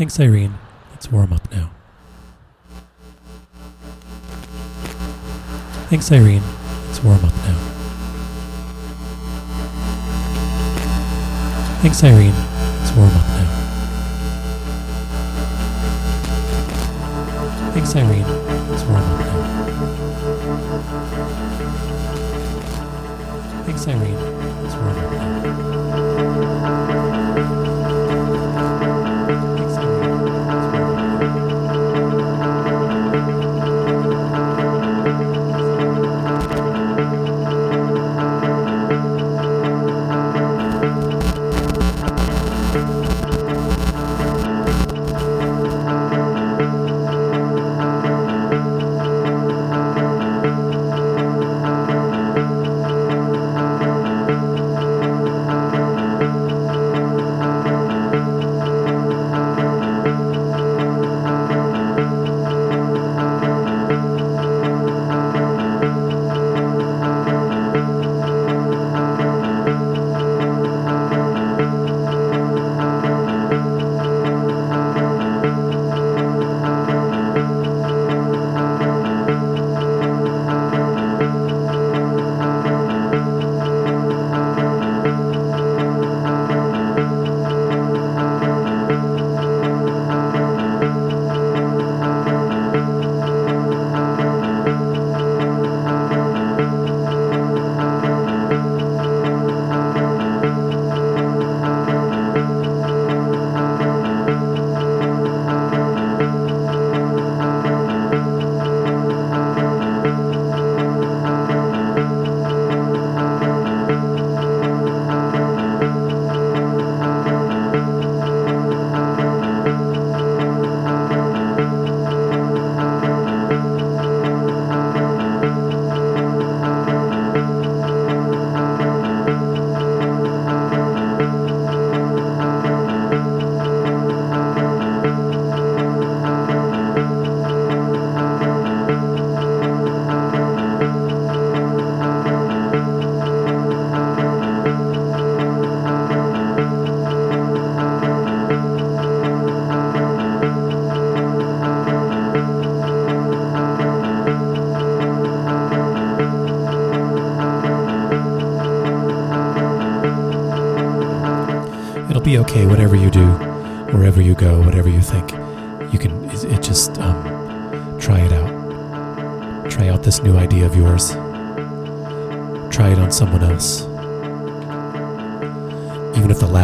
Thanks, Irene. Let's warm up now. Thanks, Irene. Let's warm up now. Thanks, Irene. Let's warm up now. Thanks, Irene.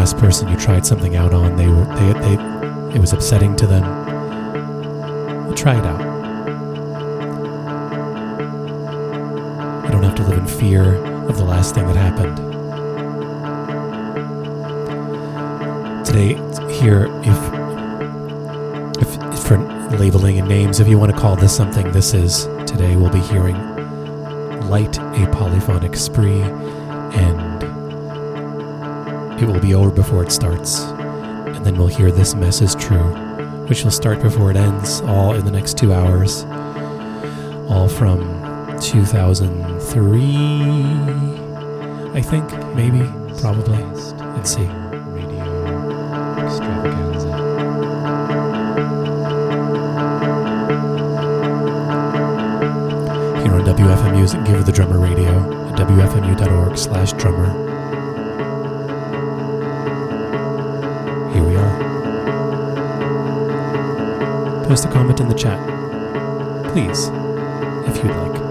Last person you tried something out on, they were, they, they, it was upsetting to them. Try it out. You don't have to live in fear of the last thing that happened. today here if if, for labeling and names if you want to call this something this is today we'll be hearing light a polyphonic spree it will be over before it starts and then we'll hear this mess is true which will start before it ends all in the next two hours all from 2003 i think maybe probably let's see. Here on WFMU is Give the Drummer Radio at WFMU.org slash drummer. Post a comment in the chat. Please, if you'd like.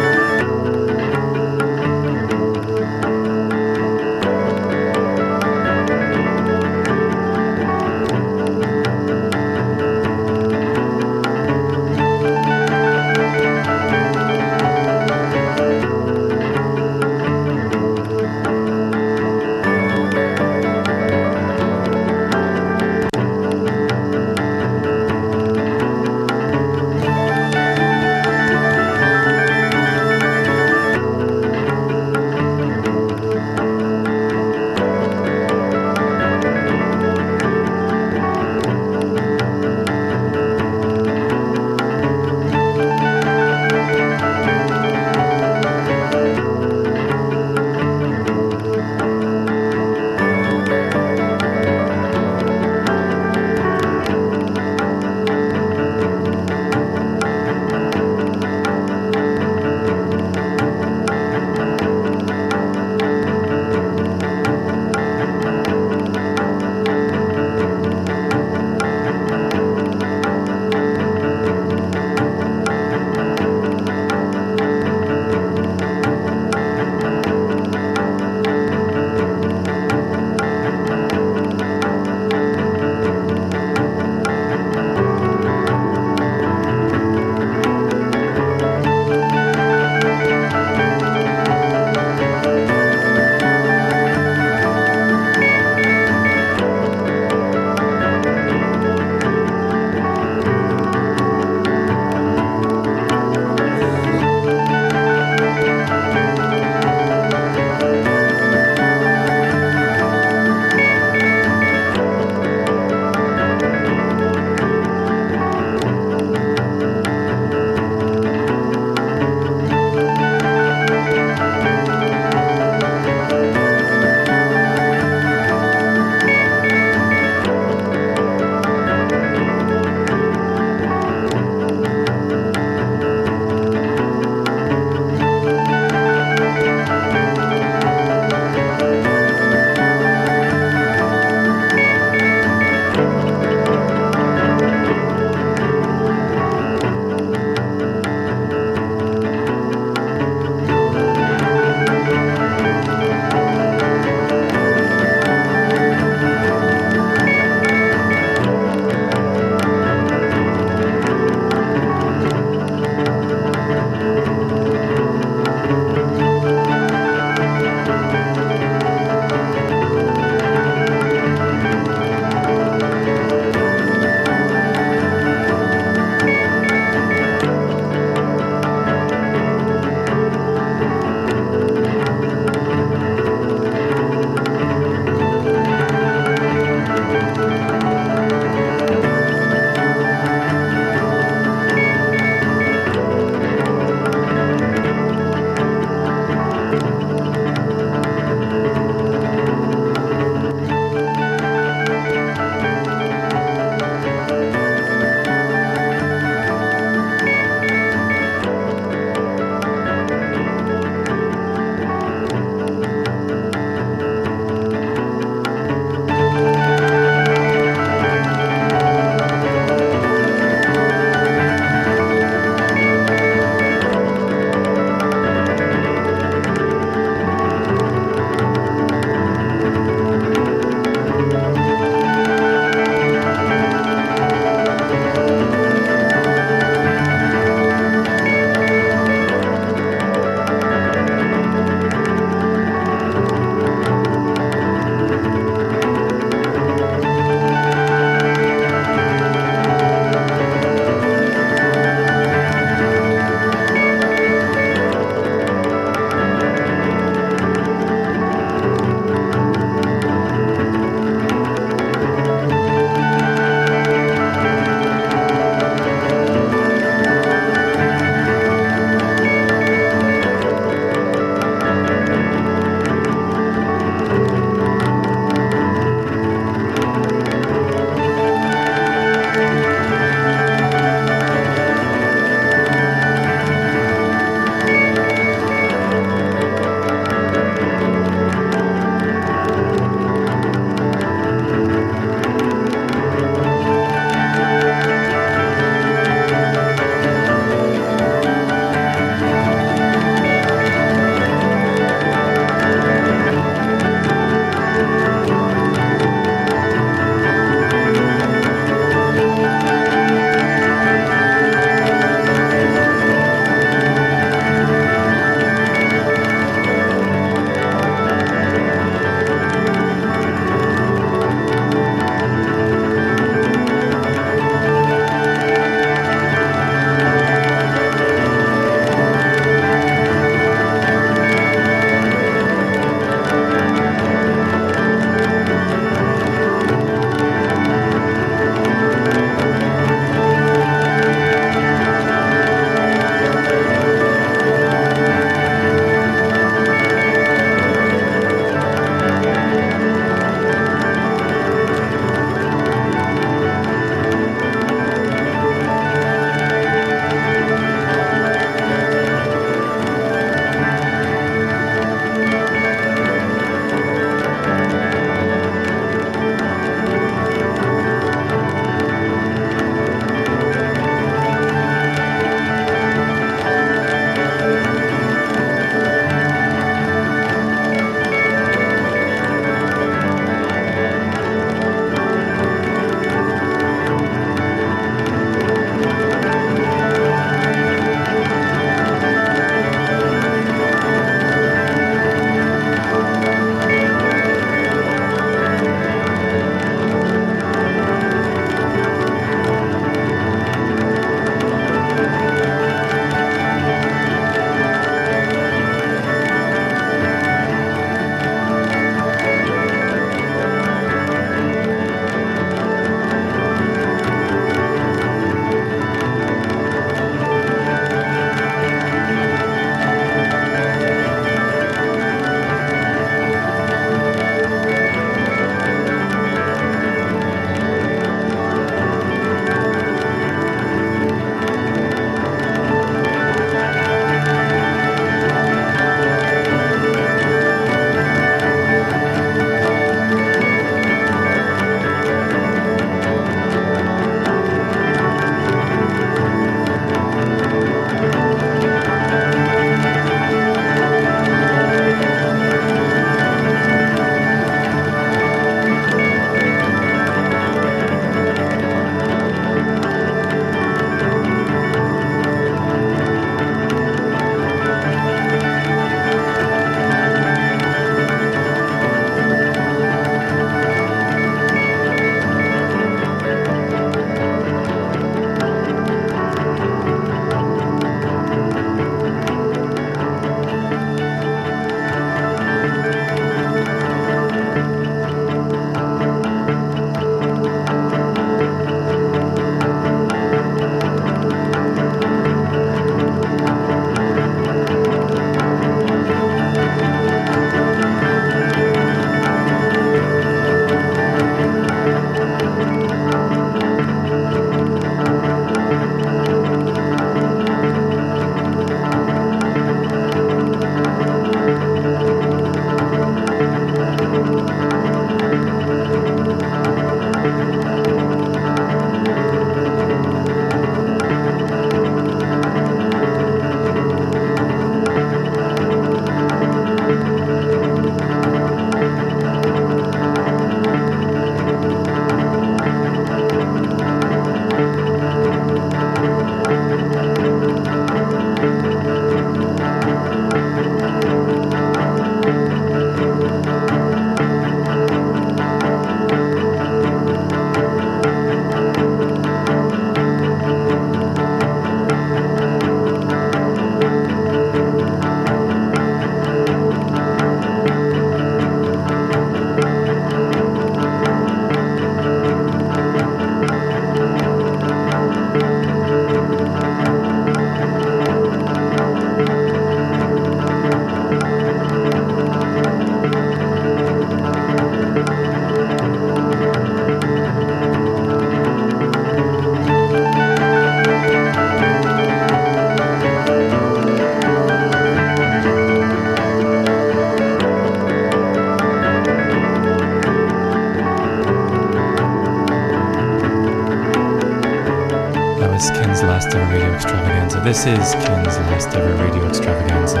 This is Ken's last ever radio extravaganza.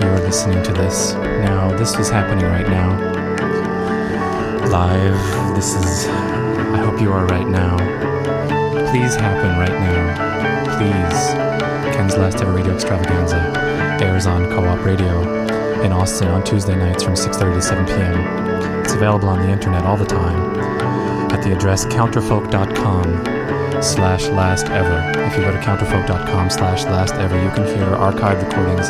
You are listening to this now. This is happening right now. Live. This is. I hope you are right now. Please happen right now. Please. Ken's last ever radio extravaganza airs on Co-op Radio in Austin on Tuesday nights from 6:30 to 7 p.m. It's available on the internet all the time at the address counterfolk.com slash last ever. If you go to counterfolk.com slash last ever, you can hear archived recordings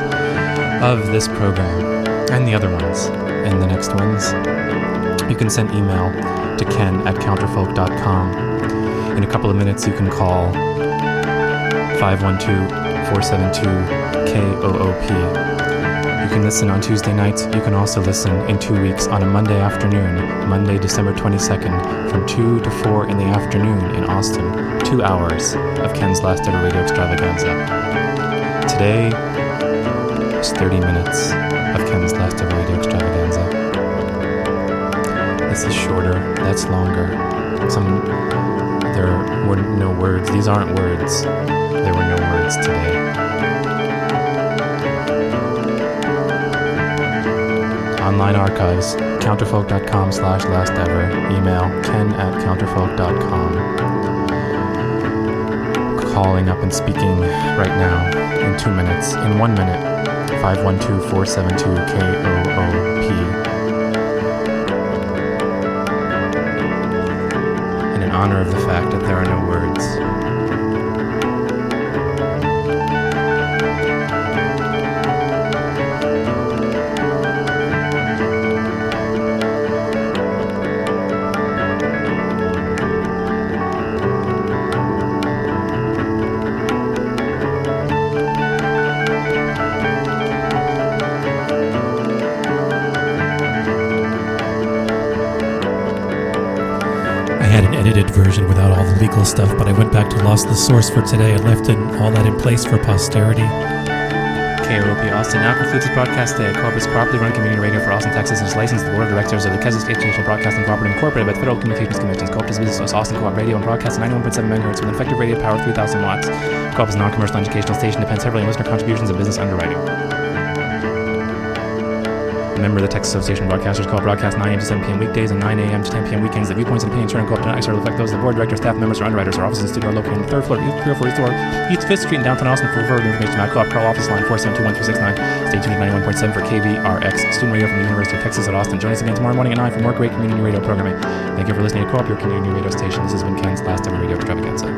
of this program and the other ones and the next ones. You can send email to ken at counterfolk.com. In a couple of minutes, you can call 512-472-KOOP. You can listen on Tuesday nights. You can also listen in two weeks on a Monday afternoon, Monday, December 22nd, from 2 to 4 in the afternoon in Austin. Two hours of Ken's last ever radio extravaganza. Today is 30 minutes of Ken's last ever radio extravaganza. This is shorter, that's longer. Some there were no words. These aren't words. There were no words today. Online archives, counterfolk.com slash last ever, email ken at counterfolk.com. Calling up and speaking right now in two minutes, in one minute, 512-472-KOOP. And in honor of the fact that there are no words, legal stuff, but I went back to Lost the Source for today and left in all that in place for posterity. KOOP Austin now concludes its broadcast today. Co-op is properly run community radio for Austin, Texas, and is licensed to the Board of Directors of the Kansas Educational Broadcasting Cooperative Incorporated by the Federal Communications Commission. Co-op does business Austin Co-op Radio and broadcasts 91.7 MHz with an effective radio power of 3,000 watts. Co-op is a non-commercial educational station depends heavily on listener contributions and business underwriting member of the Texas Association of Broadcasters Co-op broadcast 9 a.m. to 7 p.m. weekdays and 9 a.m. to 10 p.m. weekends. The viewpoints and opinions on Co-op tonight reflect those of the board, directors, staff members, or underwriters. Our offices studio are located on the third floor of East 304 East, East 5th Street in downtown Austin. For further information about Co-op, call office line 472-1369. Stay tuned to 91.7 for KVRX, student radio from the University of Texas at Austin. Join us again tomorrow morning at 9 for more great community radio programming. Thank you for listening to Co-op, your community radio station. This has been Ken's last ever radio extravaganza.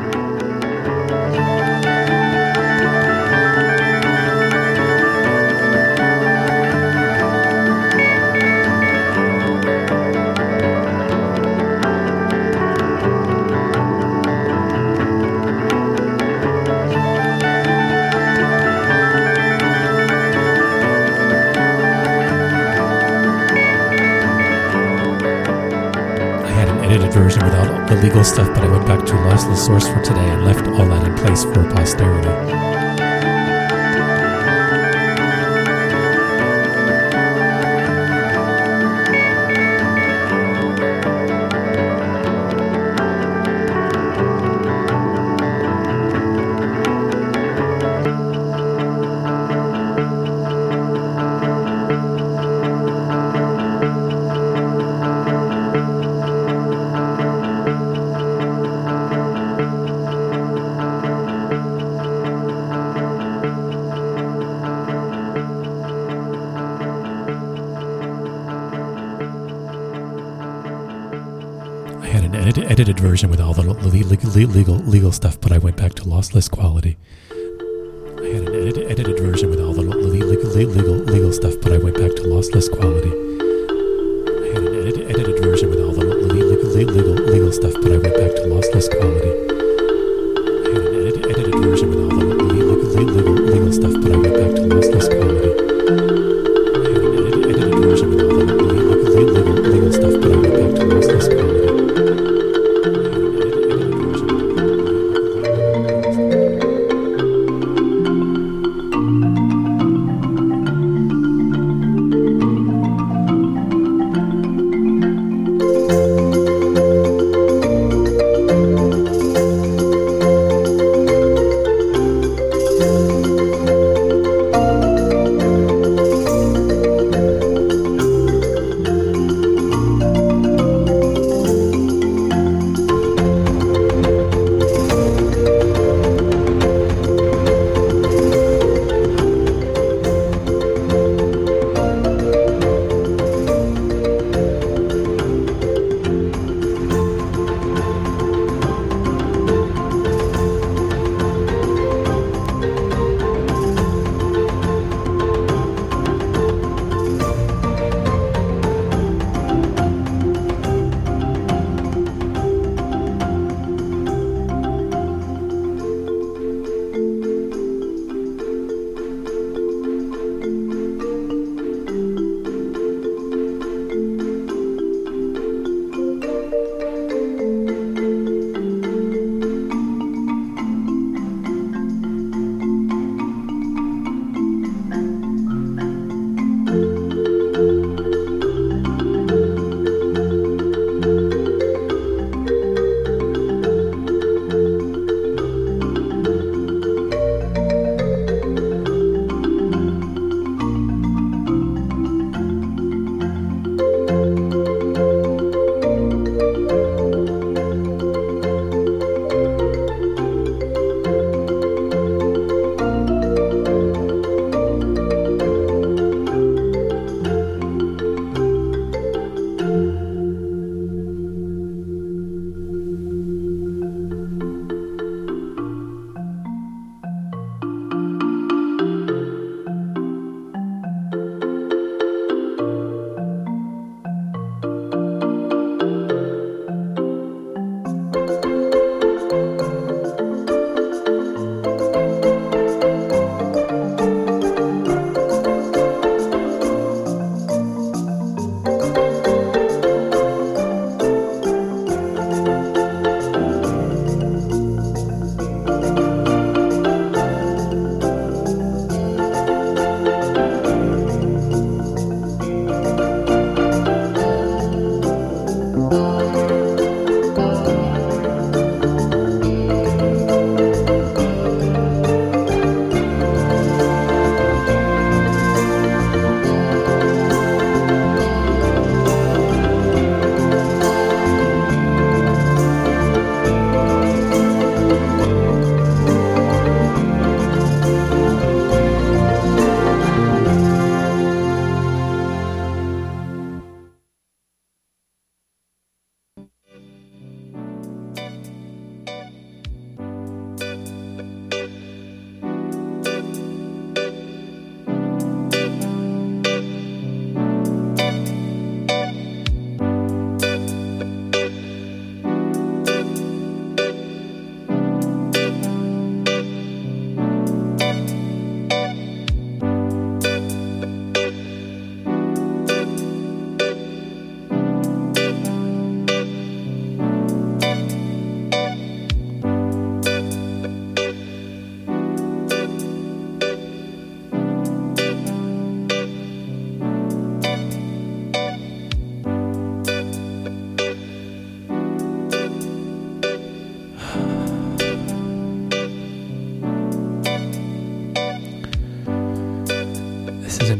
Legal stuff, but I went back to lossless source for today and left all that in place for posterity. Edited version with all the legal, legal, legal stuff, but I went back to lossless quality. I had an edit, edited version with all the legal, legal, legal stuff, but I went back to lossless quality.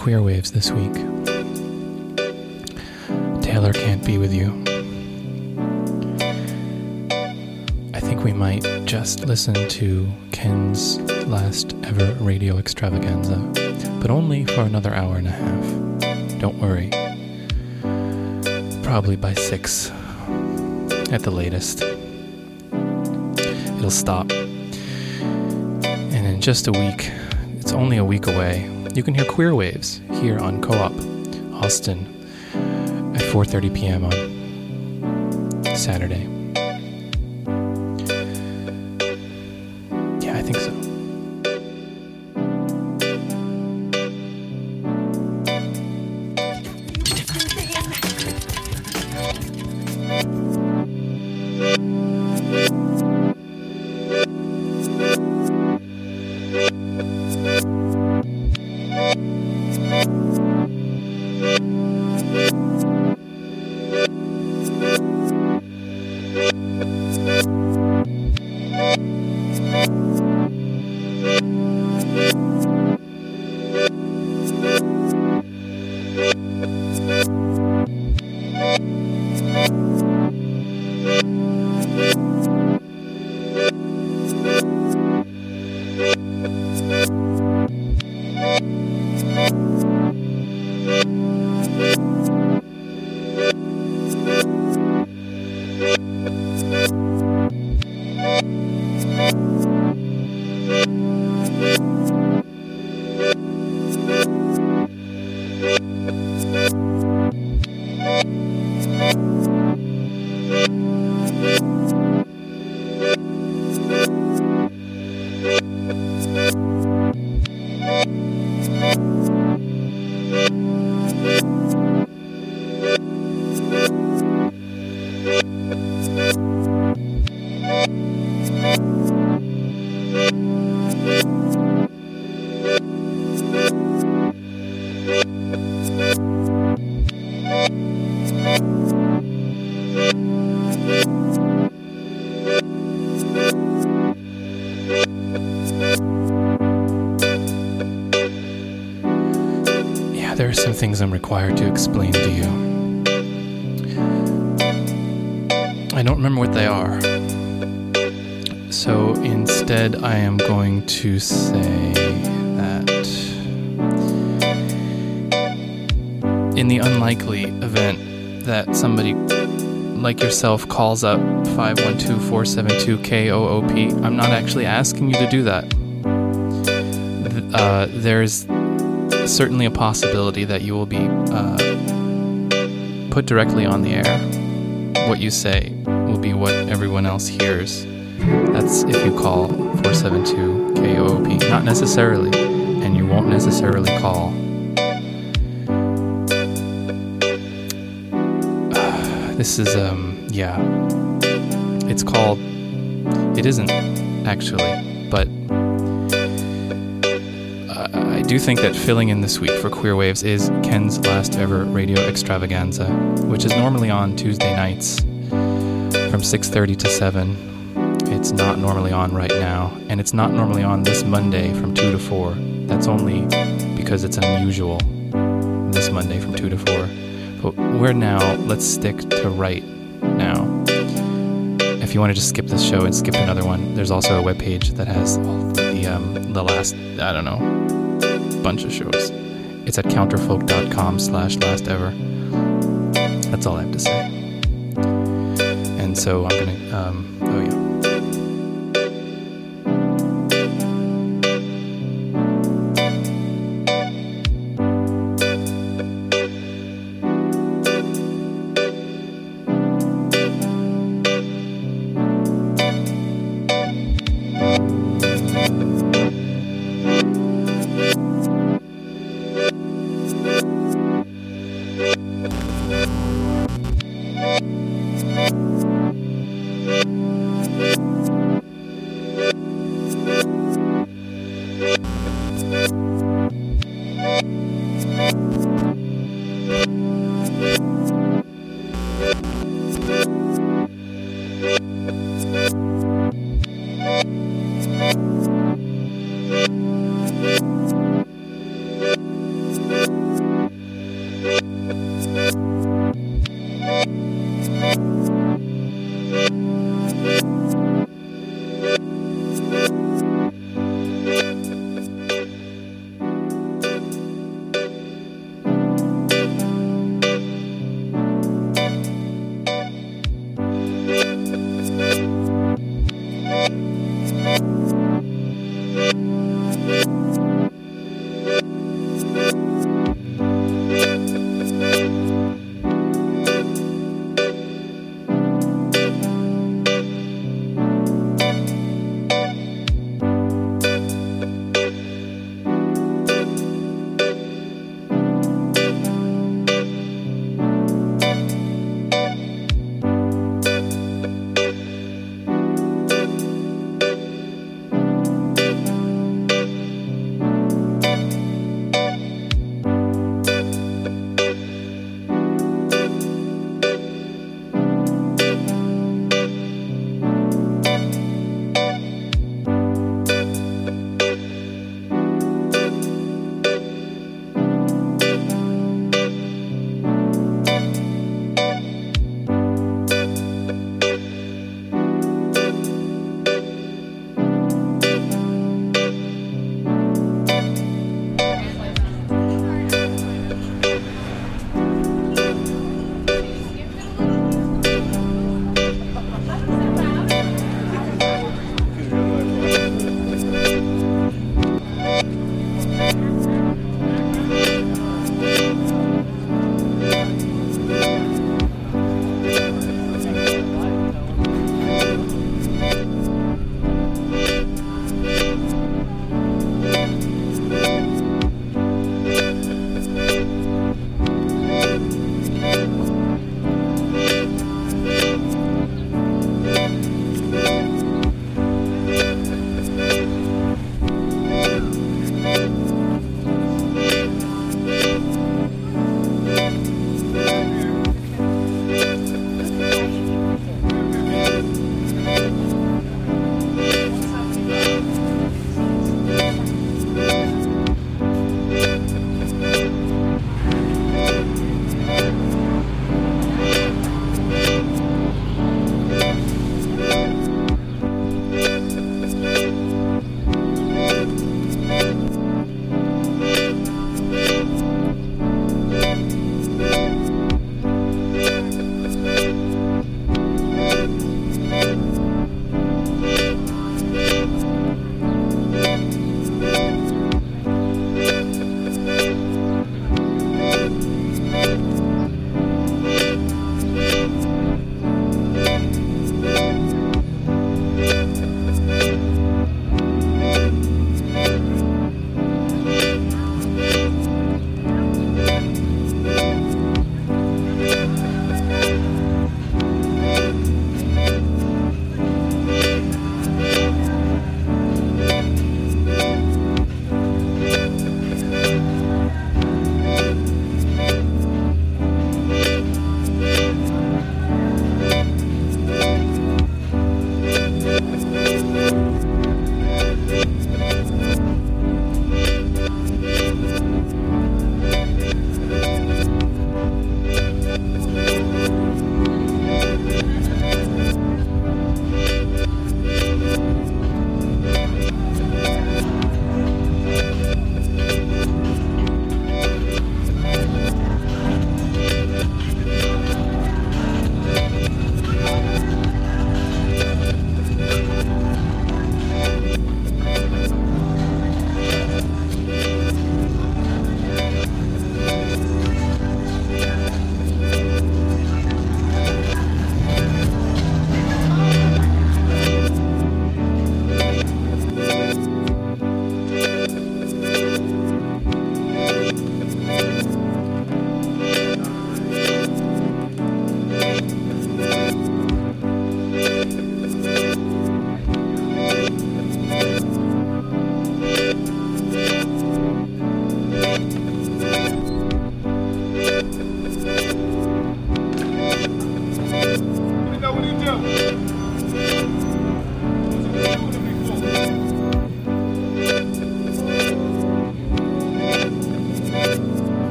Queer Waves this week. Taylor can't be with you. I think we might just listen to Ken's last ever radio extravaganza, but only for another hour and a half. Don't worry. Probably by six at the latest. It'll stop. And in just a week, it's only a week away, you can hear Queer Waves here on KOOP Austin at 4:30 p.m. on Saturday. Required to explain to you. I don't remember what they are. So instead, I am going to say that in the unlikely event that somebody like yourself calls up 512 472 KOOP, I'm not actually asking you to do that. Uh, there's certainly a possibility that you will be uh, put directly on the air. What you say will be what everyone else hears. That's if you call 472 KOOP. Not necessarily, and you won't necessarily call. This is, um, yeah. It's called. It isn't, actually, do think that filling in this week for Queer Waves is Ken's last ever radio extravaganza, which is normally on Tuesday nights from 6:30 to 7. It's not normally on right now, and it's not normally on this Monday from 2 to 4. That's only because it's unusual this Monday from 2 to 4. But we're now, let's stick to right now. If you want to just skip this show and skip another one, there's also a webpage that has all the um, the last I don't know bunch of shows. It's at counterfolk.com slash last ever. That's all I have to say. And so I'm gonna um, oh yeah.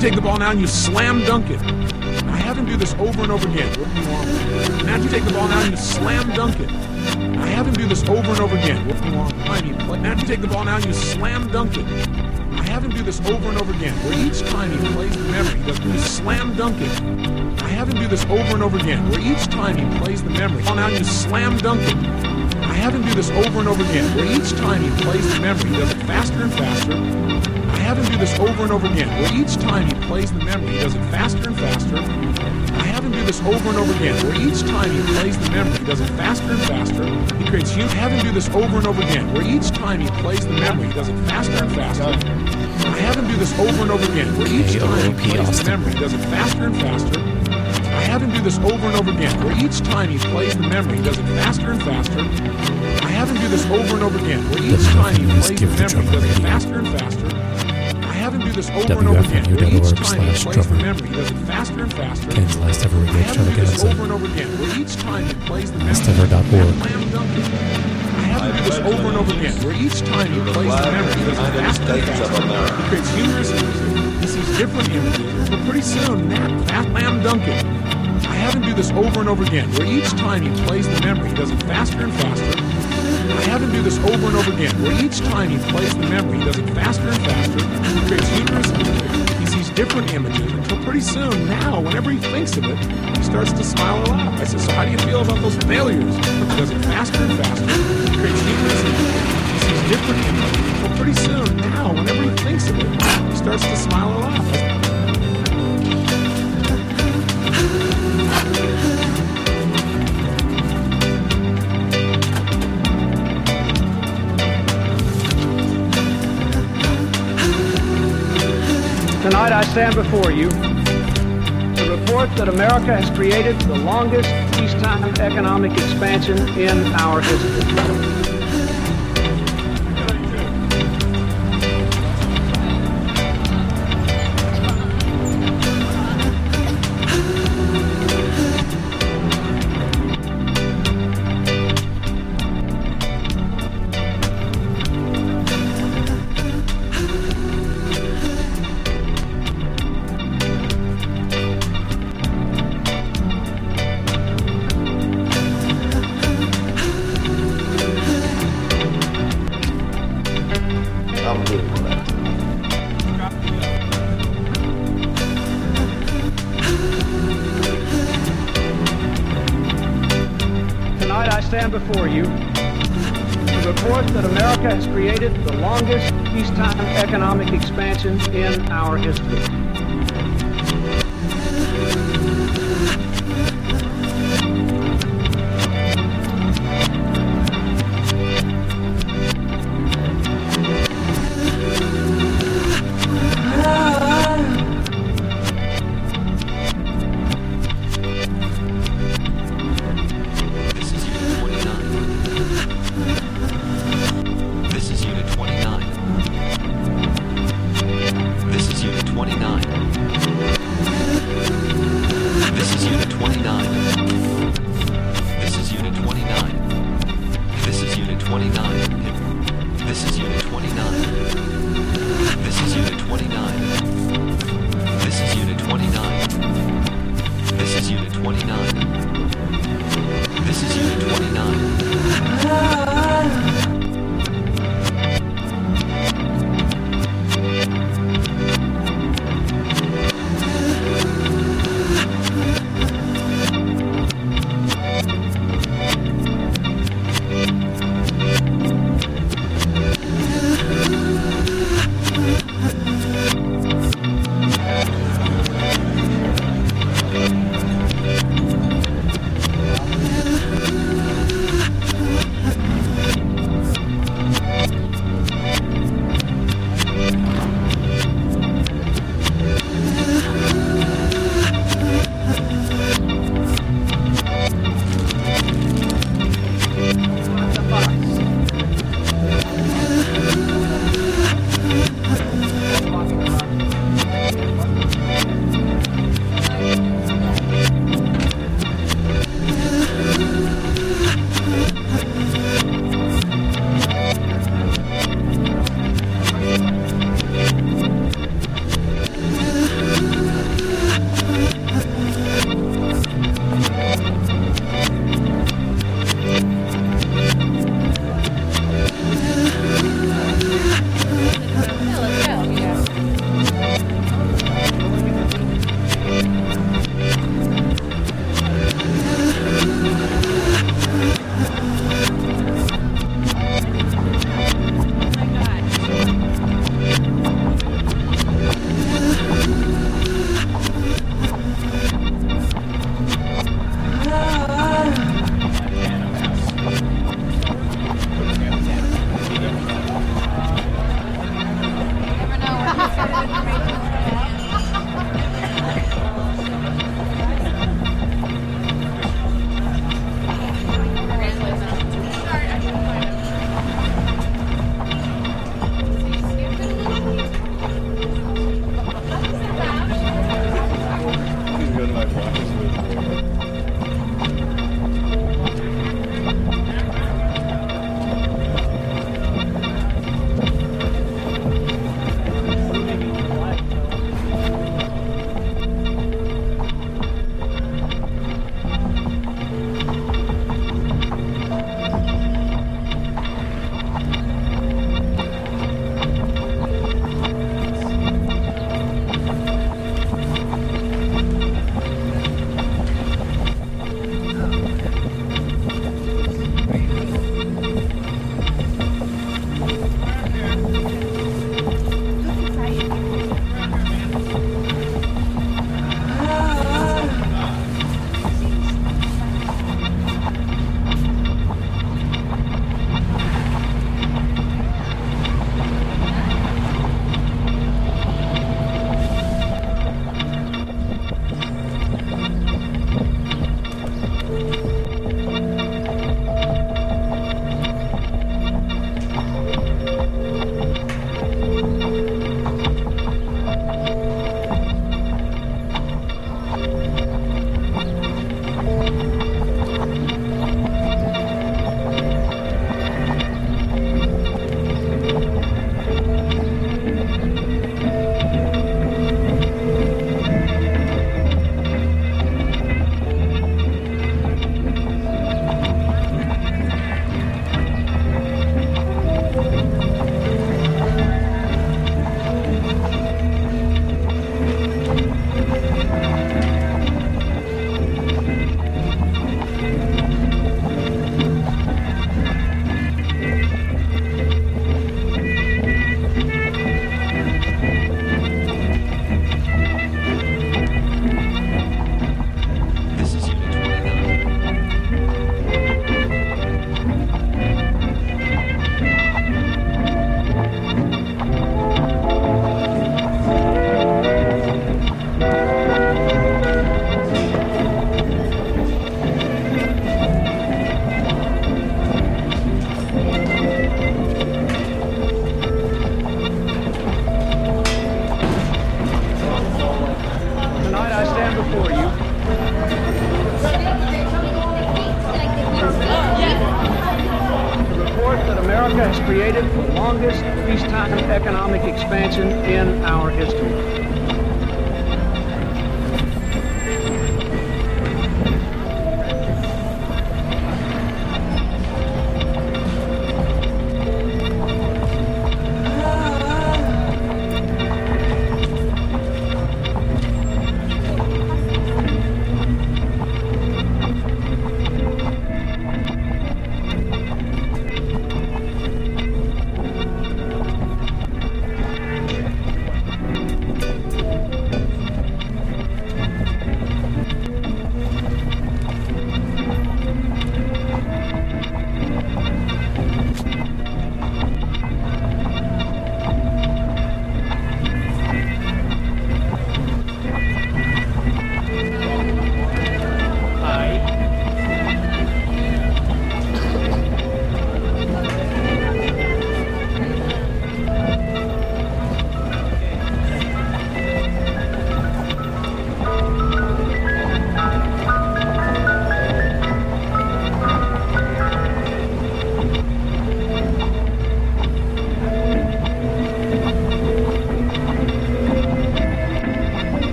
You take the ball now and you slam dunk it. I have him do this over and over again. Working longer. Imagine you take the ball now and you slam dunk it. I have him do this over and over again. Working longer. I mean, play- imagine you take the ball now and you slam dunk it. I have him do this over and over again. Where each time he plays the memory, he does he slam dunk it. I have him do this over and over again. Where each time he plays the memory, ball now you slam dunk it. I have him do this over and over again, where each time he plays the memory, he does it faster and faster. I have him do this over and over again, where each time he plays the memory, he does it faster and faster. I have him do this over and over again, where each time he plays the memory, he does it faster and faster. He creates human. Have him do this over and over again, where each time he plays the memory, he does it faster and faster. I have him do this over and over again, where each time he plays the memory, he does it faster and faster. I have him do this over and over again, where each time he plays the memory, he does it faster and faster. I have him do this over and over again, where each time he plays the memory, he does it faster and faster. I do this over and over again, where each time he slash plays the memory, he does it faster and faster. Ken's last ever I radio have him do extravaganza. over and over again, where each time he plays the memory, Lestever.org. slam dunk it. Have him do this over and over again, where each time he plays the memory, he does it United faster and faster. He creates humorous music. He sees different images, but pretty soon, that fast slam dunk. I have him do this over and over again, where each time he plays the memory, he does it faster and faster. Have him do this over and over again, where each time he plays the memory, he does it faster and faster. Creates humorous music. He sees different images until pretty soon, now, whenever he thinks of it, he starts to smile laugh. I said, So, how do you feel about those failures? He does it faster and faster. Creates humorous images. He sees different images until pretty soon, now, whenever he thinks of it, he starts to smile or Tonight I stand before you to report that America has created the longest peacetime economic expansion in our history.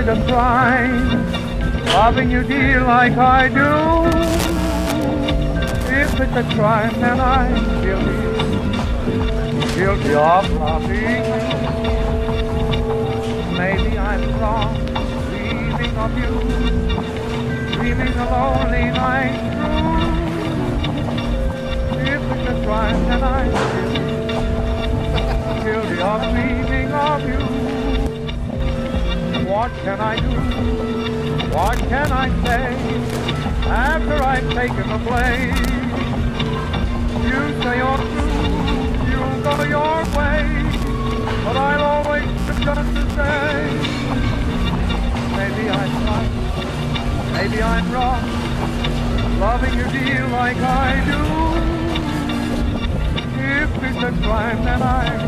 It a crime loving you dear like I do? If it's a crime, then I'm guilty, guilty of loving you. Maybe I'm wrong, dreaming of you, dreaming a lonely night through. If it's a crime, then I'm guilty, guilty of dreaming of you. What can I do? What can I say after I've taken the blame? You say you're true, you'll go your way, but I'll always do just the same. Maybe I'm right, maybe I'm wrong, loving you dear like I do. If it's a crime, then I'm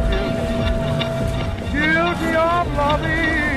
guilty, guilty of loving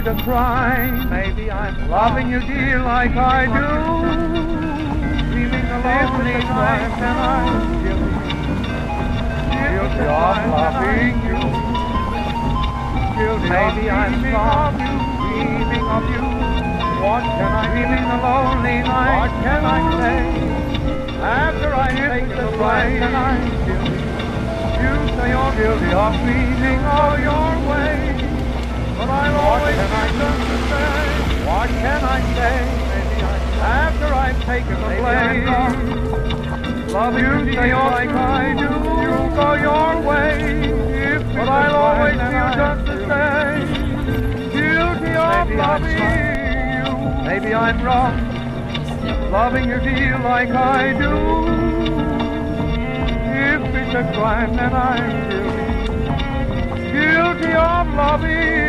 Is it a crime? Maybe I'm loving you, dear, like I do. Dreaming a lonely night, and I'm guilty. Guilty of loving you. Guilty Maybe I'm you, dreaming of you. What can I dreaming a lonely night? What can I say? After I take the flight, and I'm guilty. You say you're guilty of dreaming all your way. I'll always be just. What can I say? After I've taken the blame. Love you say like I do. You'll go your way. If but I'll always feel just the same. Guilty of loving you. Maybe I'm wrong. Loving you dear like I do. If it's a crime, then I'm guilty. Guilty of loving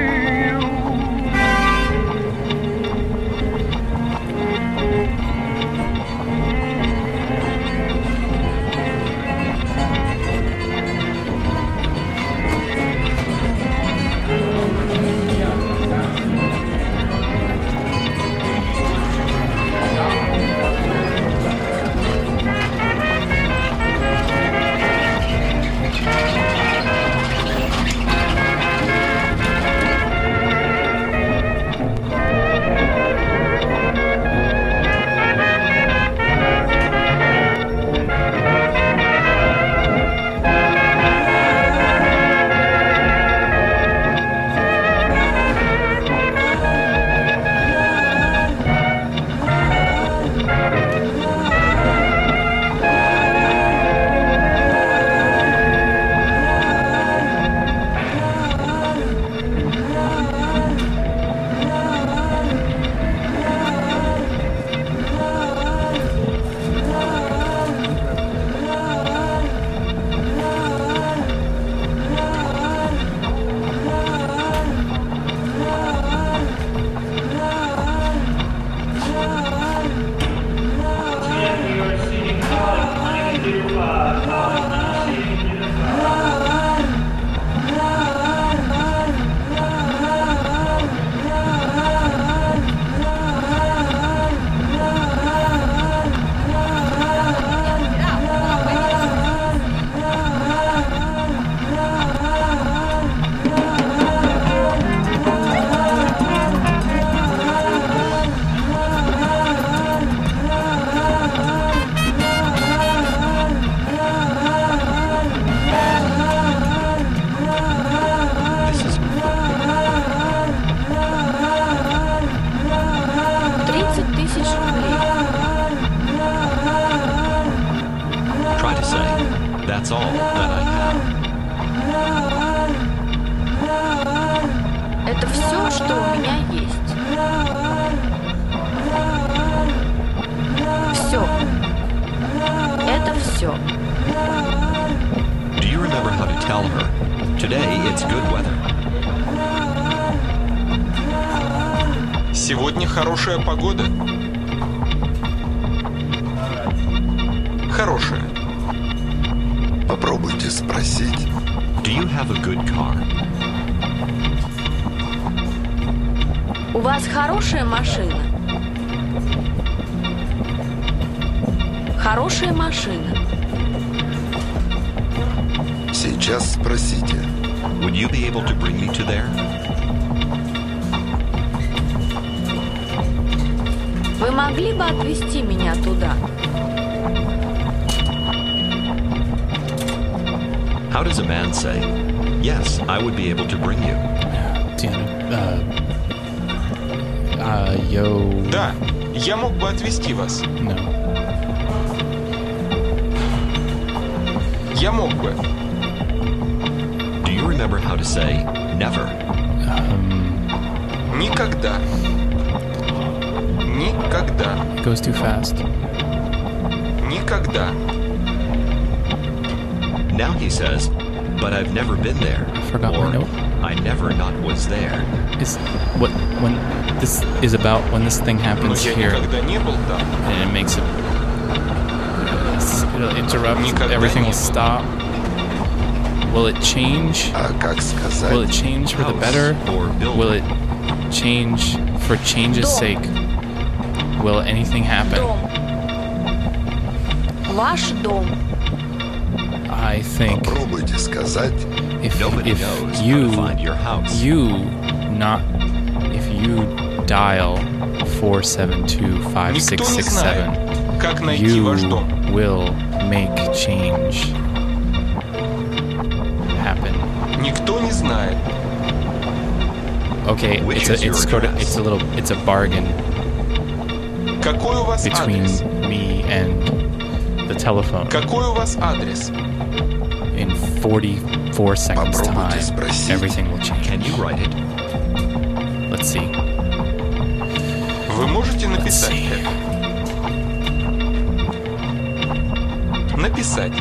this thing happens here, and it makes it. It'll interrupt. Everything will stop. Will it change? Will it change for the better? Will it change for change's sake? Will anything happen? I think if, if you, you not, if you dial 472 You will make change happen. Okay, it's a, it's sort of, it's a little, it's a bargain between me and the telephone. In 44 seconds time, everything will change. Can you write it? Let's see. Вы можете написать это? Написать.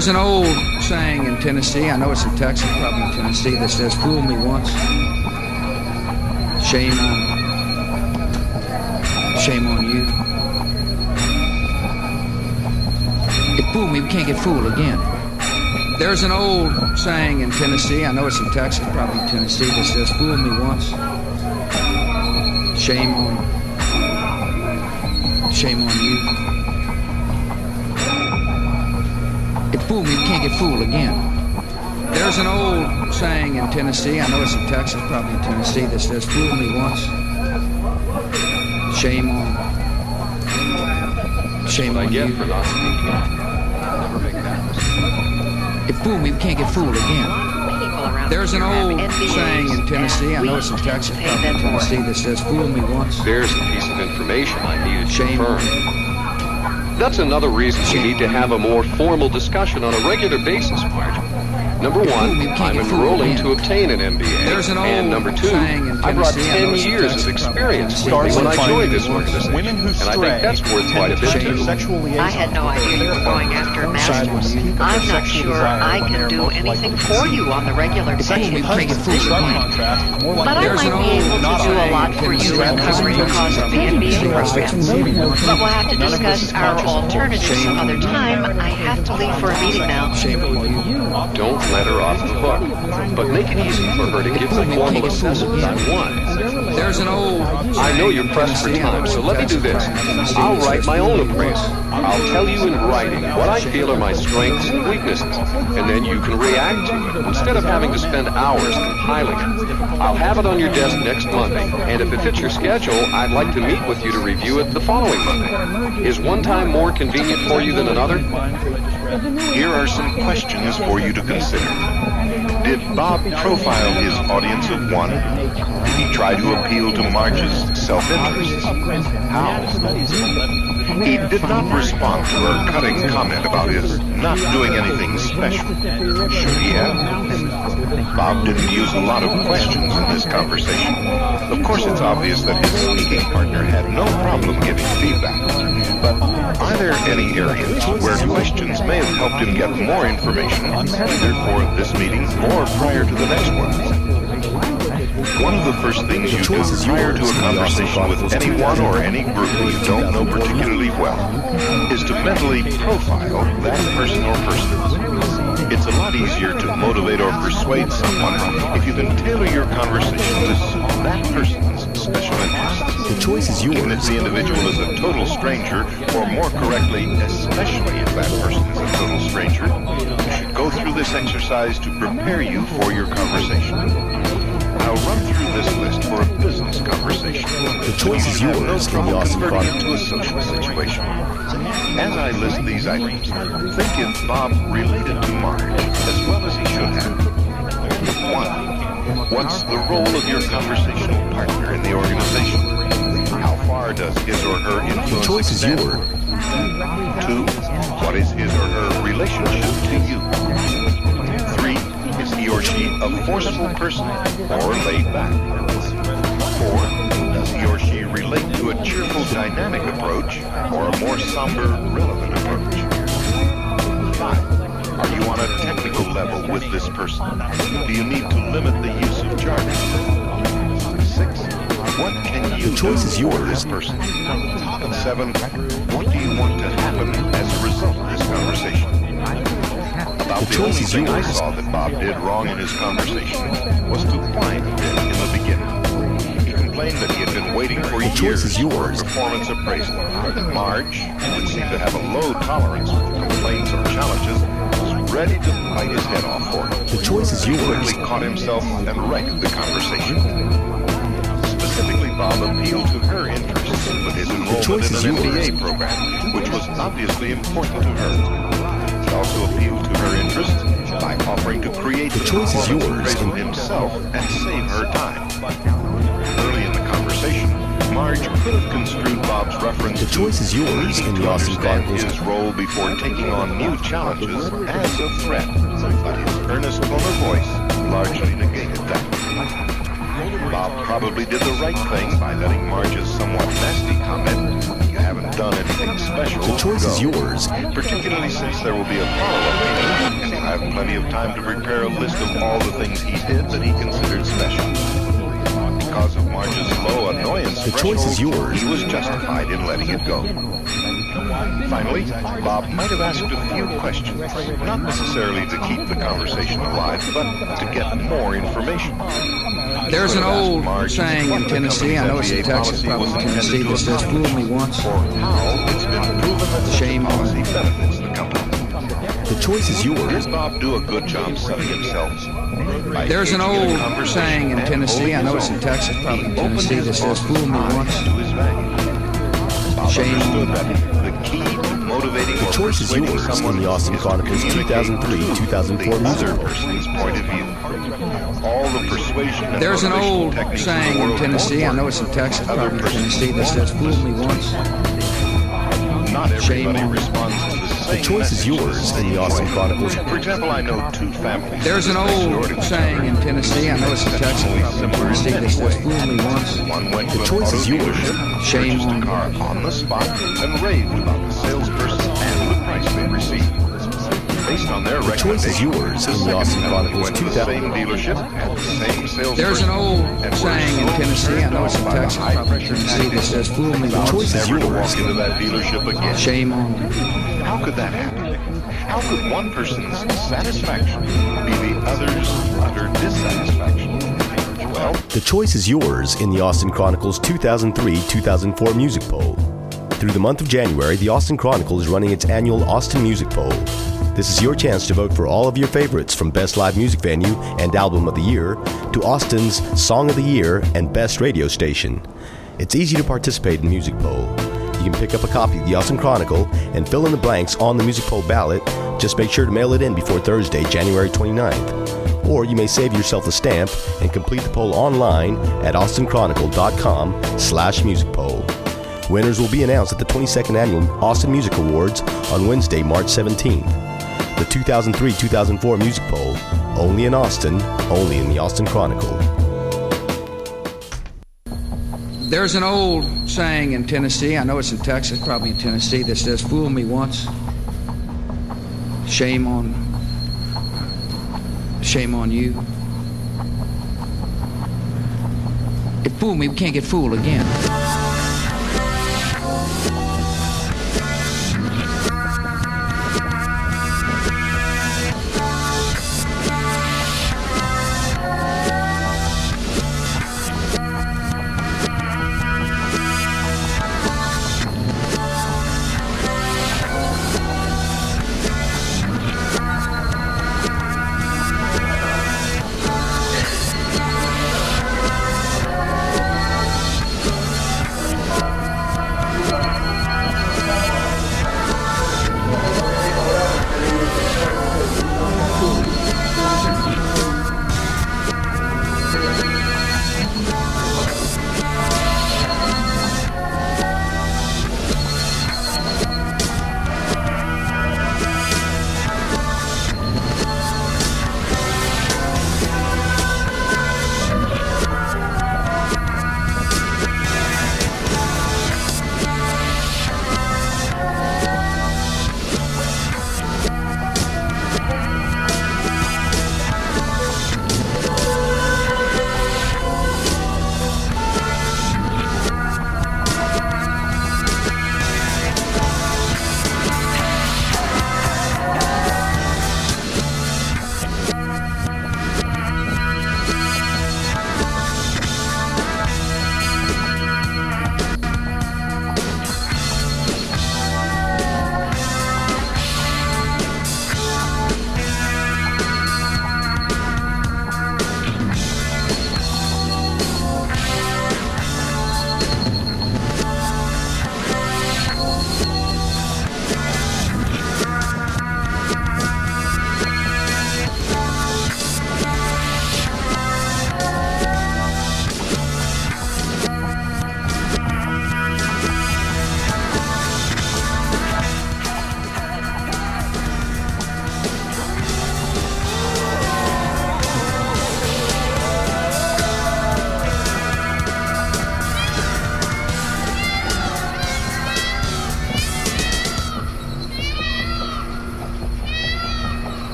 There's an old saying in Tennessee, I know it's in Texas, probably in Tennessee, that says, Fool me once, shame on, shame on you. It fooled me, we can't get fooled again. There's an old saying in Tennessee, I know it's in Texas, probably in Tennessee, that says, Fool me once, shame on, shame on you. It fooled me, we can't get fooled again. There's an old saying in Tennessee, I know it's in Texas, probably in Tennessee, that says, Fool me once, shame on, shame on you. for not speaking. Never make that mistake. It fooled me, we can't get fooled again. There's an old saying in Tennessee, I know it's in Texas, probably in Tennessee, that says, Fool me once, There's a piece of information I needed to shame on confirm. That's another reason we need to have a more formal discussion on a regular basis, Marge. Number one, I'm enrolling to obtain an MBA. There's an and number two, saying in I brought Tennessee, I know 10 years of experience Stars when I joined this the organization. Women who and I stray think that's worth quite a bit tend to sexual I had no idea you were going after a master's. I'm not sure I can do anything for you on the regular Sexual basis. husbands in stark contrast, more But I might be able to do a lot for you in covering the cost of the MBA program. But we'll have to discuss our alternatives some other time. I have to leave for a meeting now. Don't let her off the hook, but make it easy for her to give the formal assessment I want. There's an old I know you're pressed for time, so let me do this. I'll write my own appraisal. I'll tell you in writing what I feel are my strengths and weaknesses, and then you can react to it instead of having to spend hours compiling it. I'll have it on your desk next Monday, and if it fits your schedule, I'd like to meet with you to review it the following Monday. Is one time more convenient for you than another? Here are some questions for you to consider. Did Bob profile his audience of one? Did he try to appeal to Marge's self-interest? How? He did not respond to her cutting comment about his not doing anything special. Should he have? Bob didn't use a lot of questions in this conversation. Of course, it's obvious that his speaking partner had no problem giving feedback. Are there any areas where questions may have helped him get more information, either for this meeting or prior to the next one? One of the first things you do prior to a conversation with anyone or any group you don't know particularly well is to mentally profile that person or persons. It's a lot easier to motivate or persuade someone if you can tailor your conversation to suit that person's special interests. The choice is yours. Even if the individual is a total stranger, or more correctly, especially if that person is a total stranger, you should go through this exercise to prepare you for your conversation. I'll run through this list for a business conversation. The choice is yours no trouble converting it to a social situation. As I list these items, think if Bob related to Marge as well as he should have. One, what's the role of your conversational partner in the organization? How far does his or her influence The choice is yours. Two, what is his or her relationship to you? Three, is he or she a forceful person or laid back? Four, does he or she relate to a cheerful dynamic approach or a more somber relevant approach? Five, are you on a technical level with this person? Do you need to limit the use of jargon? What can you the choice is yours. person? And seven, what do you want to happen as a result of this conversation? About the, only thing I saw that Bob did wrong in his conversation was to whine a bit in the beginning. He complained that he had been waiting for years for a performance appraisal. Marge, who would seem to have a low tolerance for complaints or challenges, was ready to bite his head off for it. The choice is yours. He quickly caught himself and righted the conversation. Bob appealed to her interests with his enrollment in an MBA program, which was obviously important to her. He also appealed to her interests by offering to create the, choice is yours himself and save her time. Early in the conversation, Marge could have construed Bob's reference the choice is yours in Austin Chronicles. his role before taking on new challenges as a threat, but his earnest tone of voice largely negated that. Bob probably did the right thing by letting Marge's somewhat nasty comment, you have haven't done anything special. The choice is yours. Particularly since there will be a follow-up meeting, and he'll have plenty of time to prepare a list of all the things he did that he considered special. Because of Marge's low annoyance The choice is yours. He was justified in letting it go. Finally, Bob might have asked a few questions, not necessarily to keep the conversation alive, but to get more information. There's an Could have asked old Marge saying in Tennessee, I know it's in company's Texas, NBA probably in Tennessee, that says, intended fool me once, or how it's been proven that the shame on policy benefits the company. The choice is yours. Did Bob do a good job selling himself? There's an old saying in Tennessee, I know it's in Texas, own. probably in He opened Tennessee, his that says, fool me once, to his value. Bob Shame on that the key to motivating The choice is yours someone in the Austin Chronicles 2003-2004 to the music other book. person's point of view. All the persuasion and There's an old saying the in Tennessee, I know it's in Texas, Other probably in Tennessee, that says, fool me once, Not Shame everybody on responds to the The choice is yours in the Austin Chronicles. For example, I know two families. There's an old saying in Tennessee, I know it's in Texas, probably in Tennessee, that says, fool me once, One went to The choice is yours. Shame on a car on the spot, and raved about the salesperson and the price they received. Based on their The choice is yours in the Austin Chronicles went to the 2000. same dealership, had the. There's an old saying in Tennessee, I know it's in turned off by the Texas, probably in Tennessee, that says, fool me The once, choice is yours. walk into that dealership again. shame on How could that happen? How could one person's satisfaction be the other's utter dissatisfaction? Well, The choice is yours in the Austin Chronicles 2003-2004 music poll. Through the month of January, the Austin Chronicle is running its annual Austin Music Poll. This is your chance to vote for all of your favorites from Best Live Music Venue and Album of the Year to Austin's Song of the Year and Best Radio Station. It's easy to participate in the music poll. You can pick up a copy of the Austin Chronicle and fill in the blanks on the music poll ballot. Just make sure to mail it in before Thursday, January 29th. Or you may save yourself a stamp and complete the poll online at austinchronicle.com slash music poll. Winners will be announced at the 22nd Annual Austin Music Awards on Wednesday, March 17th. The 2003-2004 Music Poll, only in Austin, only in the Austin Chronicle. There's an old saying in Tennessee, I know it's in Texas, probably in Tennessee, that says, fool me once, shame on, shame on you. It fooled me, we can't get fooled again.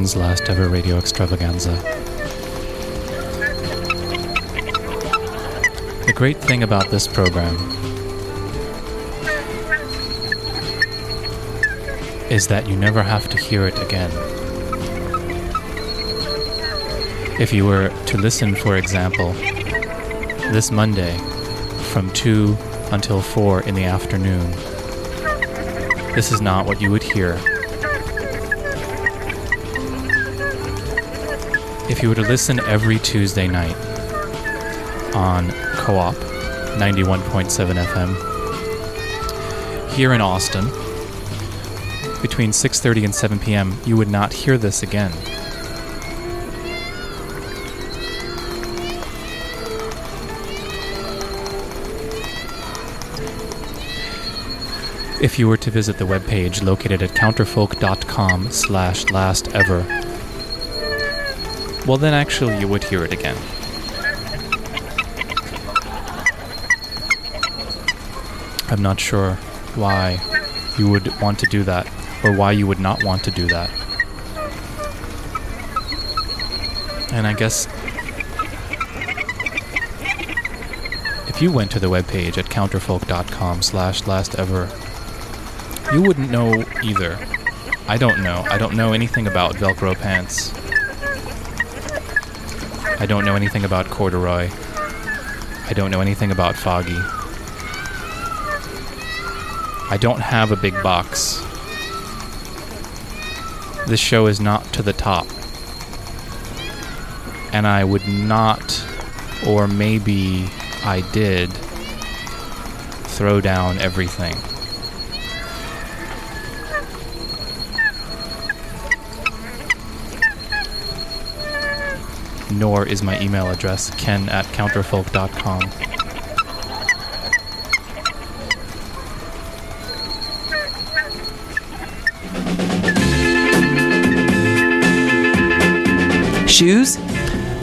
Ken's last ever radio extravaganza. The great thing about this program is that you never have to hear it again. If you were to listen, for example, this Monday from 2 until 4 in the afternoon, this is not what you would hear. If you were to listen every Tuesday night on KOOP 91.7 FM here in Austin between 6:30 and 7 p.m., you would not hear this again. If you were to visit the webpage located at counterfolk.com slash last ever, well then actually you would hear it again. I'm not sure why you would want to do that or why you would not want to do that. And I guess if you went to the webpage at counterfolk.com slash last ever, you wouldn't know either. I don't know. I don't know anything about Velcro pants. I don't know anything about corduroy. I don't know anything about foggy. I don't have a big box. This show is not to the top. And I would not, or maybe I did, throw down everything. Nor is my email address ken at counterfolk.com. Shoes,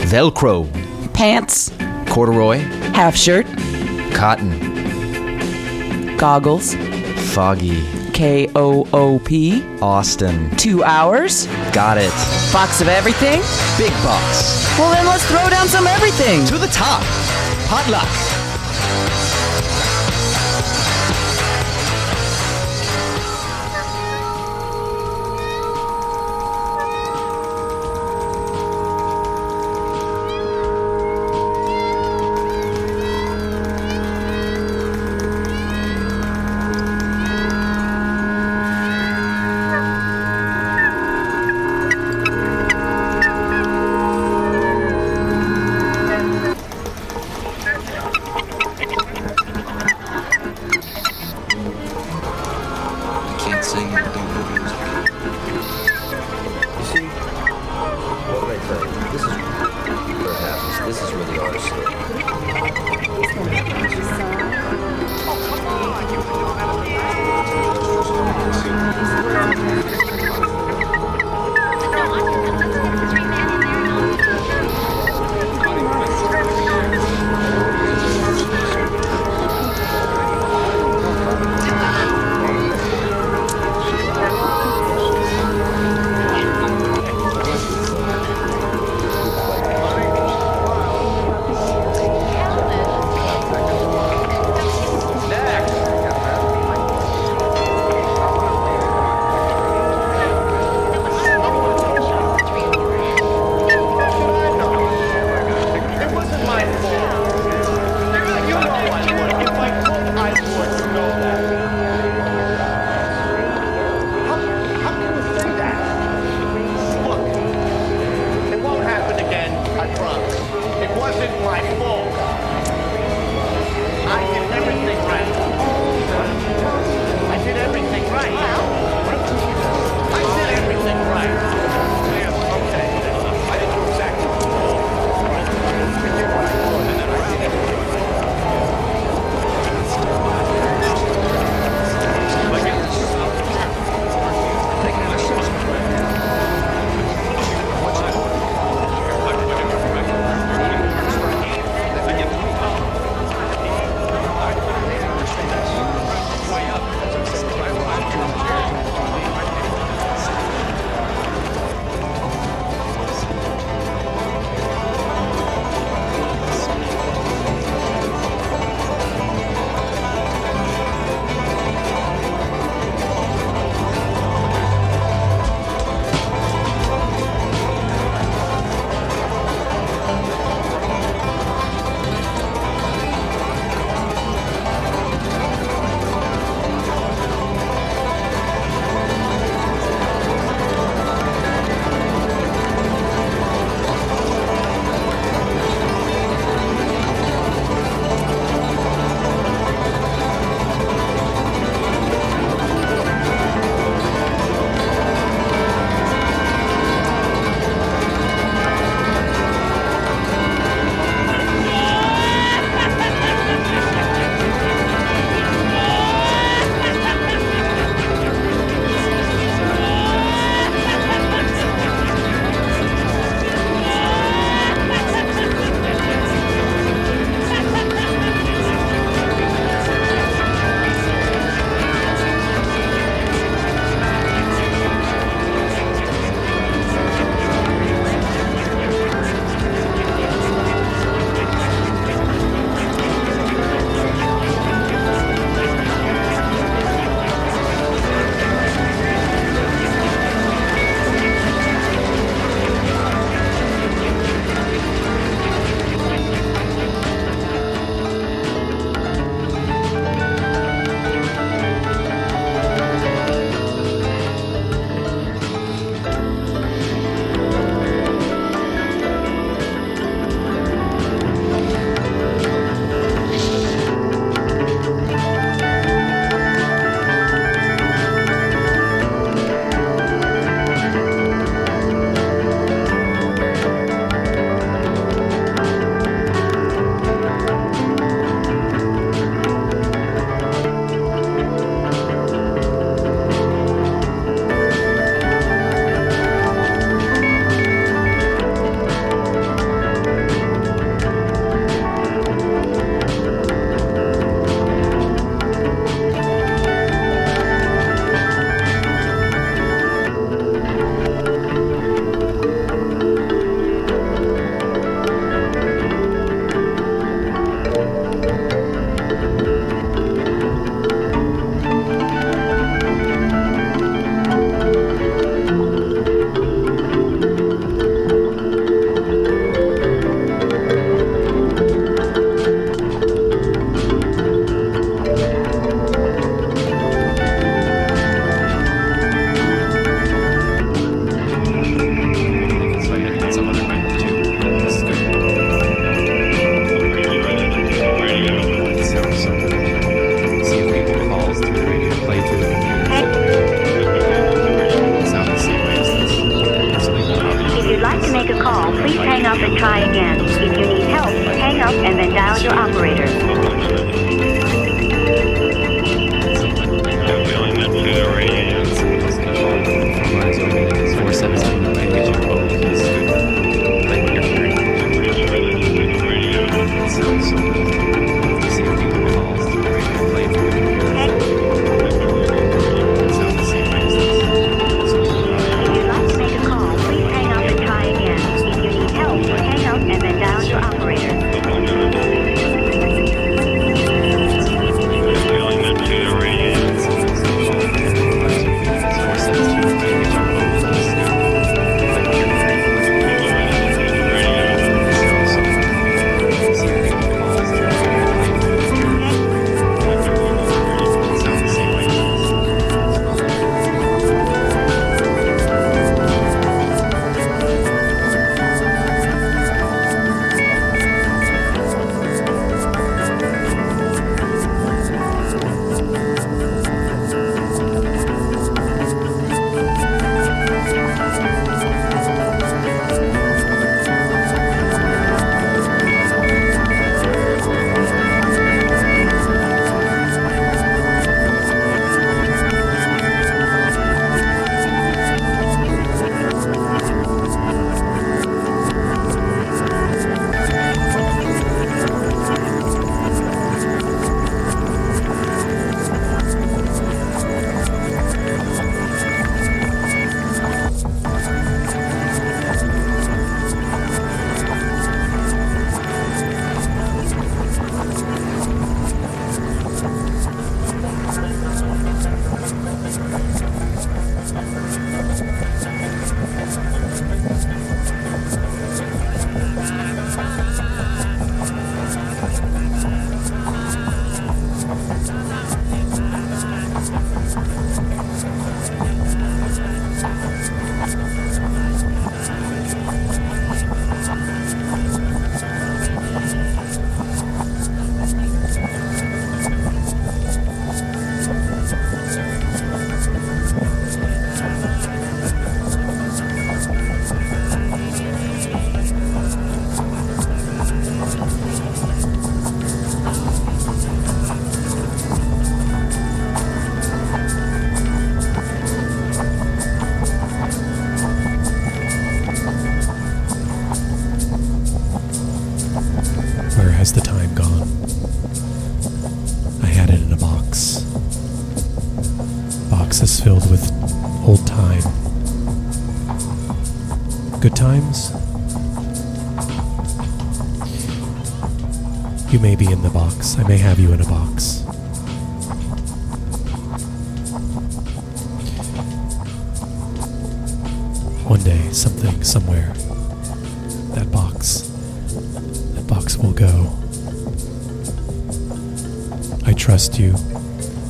Velcro, pants, corduroy, half shirt, cotton, goggles, foggy, K O O P, Austin. two hours, Got it. box of everything. Big box. Well, then let's throw down some everything. To the top. Potluck.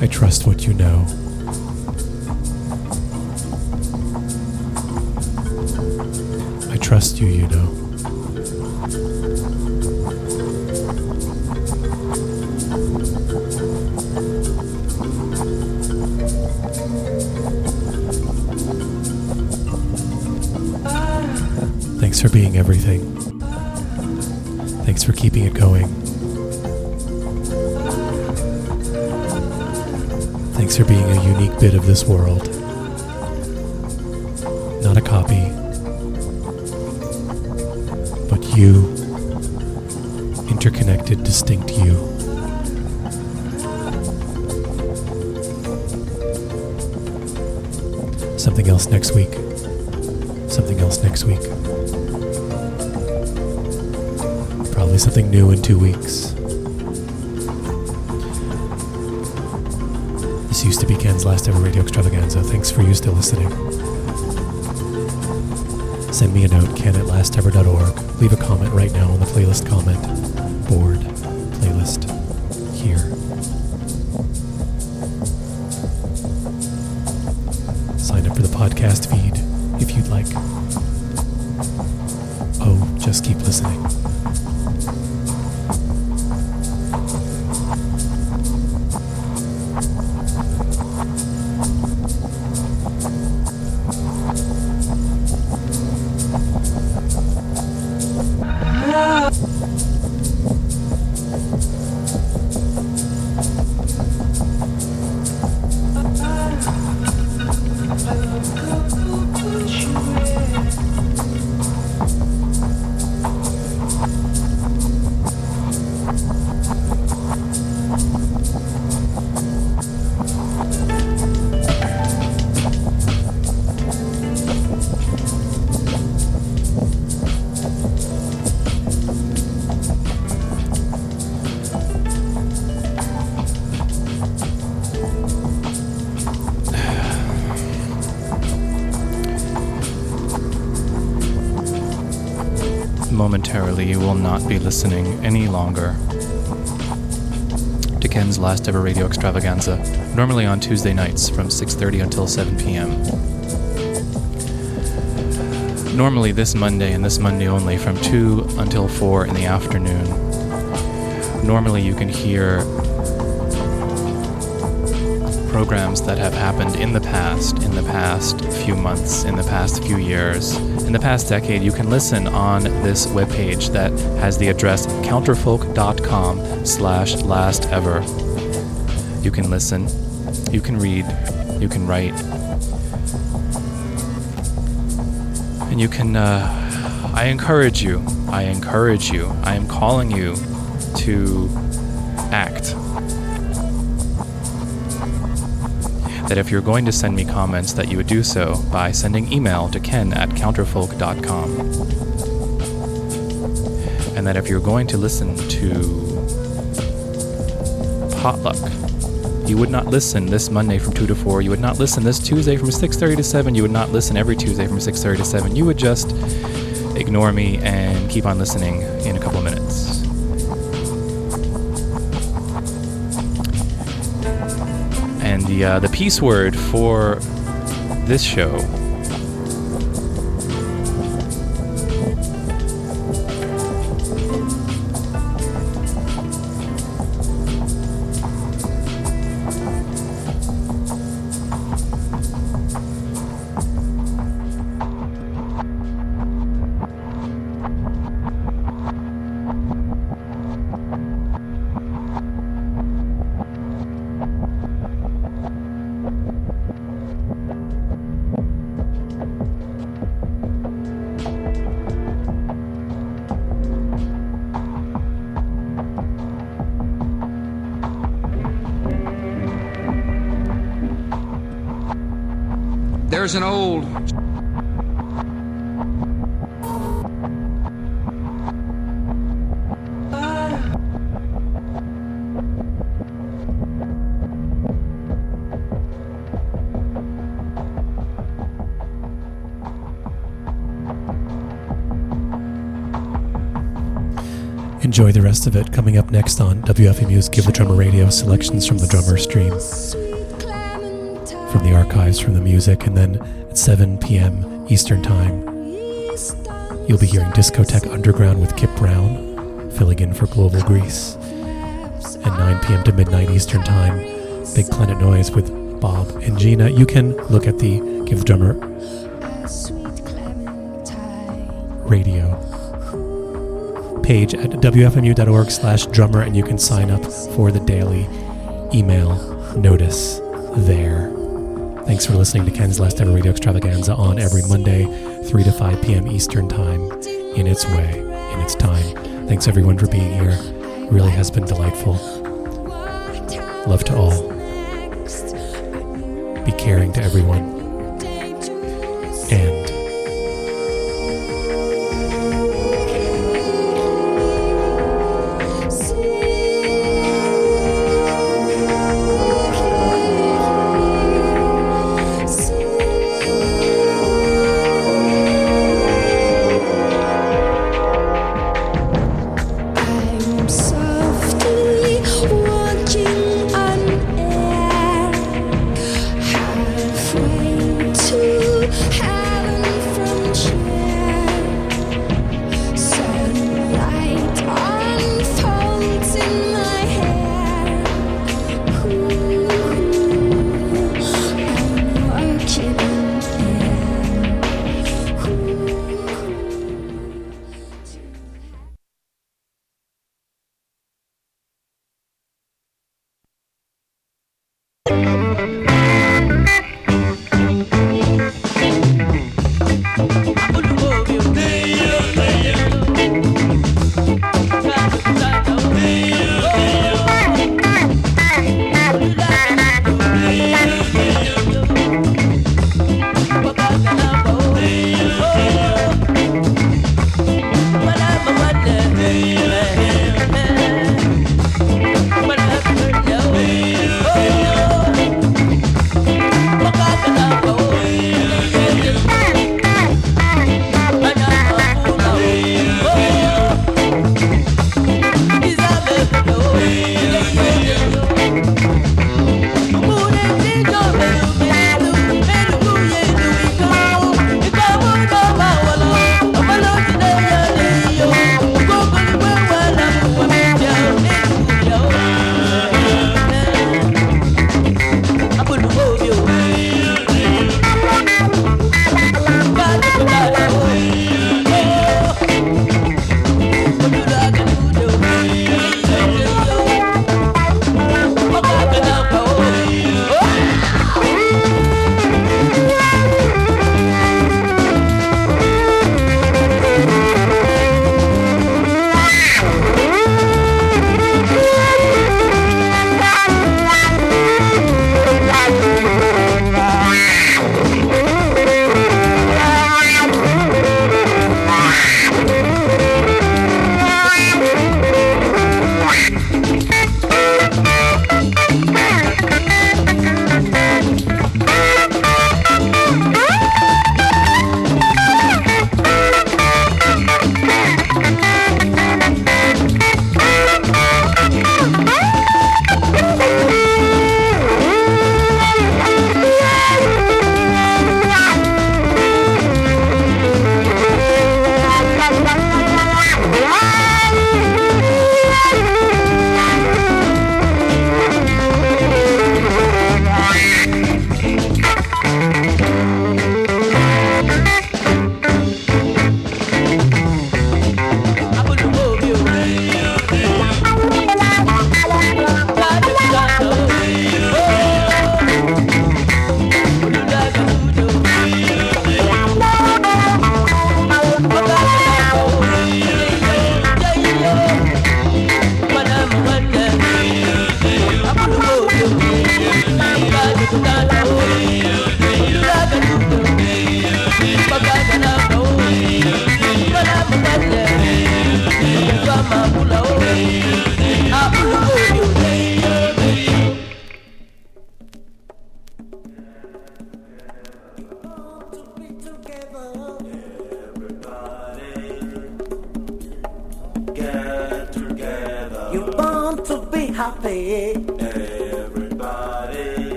I trust what you know. I trust you, you know. Thanks for being everything. Thanks for keeping it going. Unique bit of this world. Not a copy, but you. Interconnected, distinct you. Something else next week. Something else next week. Probably something new in two weeks. Used to be Ken's last ever radio extravaganza. Thanks for you still listening. Send me a note, ken at lastever.org. Leave a comment right now on the playlist comment board. Playlist here. Sign up for the podcast feed if you'd like. Oh, just keep listening. Will not be listening any longer to Ken's last ever radio extravaganza, normally on Tuesday nights from 6:30 until 7 p.m. Normally this Monday and this Monday only from 2 until 4 in the afternoon. Normally you can hear programs that have happened in the past, in the past few months, in the past few years, in the past decade, you can listen on this webpage that has the address counterfolk.com slash last ever. You can listen, you can read, you can write, and you can, uh, I encourage you, I encourage you, I am calling you to that if you're going to send me comments that you would do so by sending email to ken at counterfolk.com and that if you're going to listen to potluck you would not listen this monday from 2 to 4 you would not listen this tuesday from 6.30 to 7 you would not listen every tuesday from 6.30 to 7 you would just ignore me and keep on listening in a the uh, the peace word for this show Enjoy the rest of it. Coming up next on WFMU's Give the Drummer Radio selections from the drummer stream from the archives from the music. And then at 7 p.m. Eastern Time, you'll be hearing Discotheque Underground with Kip Brown, filling in for Global Grease. At 9 p.m. to midnight Eastern Time, Big Planet Noise with Bob and Gina. You can look at the Give the Drummer Radio page at wfmu.org slash drummer and you can sign up for the daily email notice there. Thanks for listening to Ken's Last Ever Radio Extravaganza on every Monday, 3 to 5 p.m. Eastern Time, in its way, in its time. Thanks everyone for being here. Really has been delightful. Love to all. Be caring to everyone.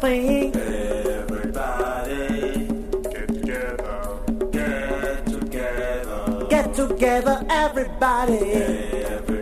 Thing. Everybody get together. Get together. Get together, everybody. Everybody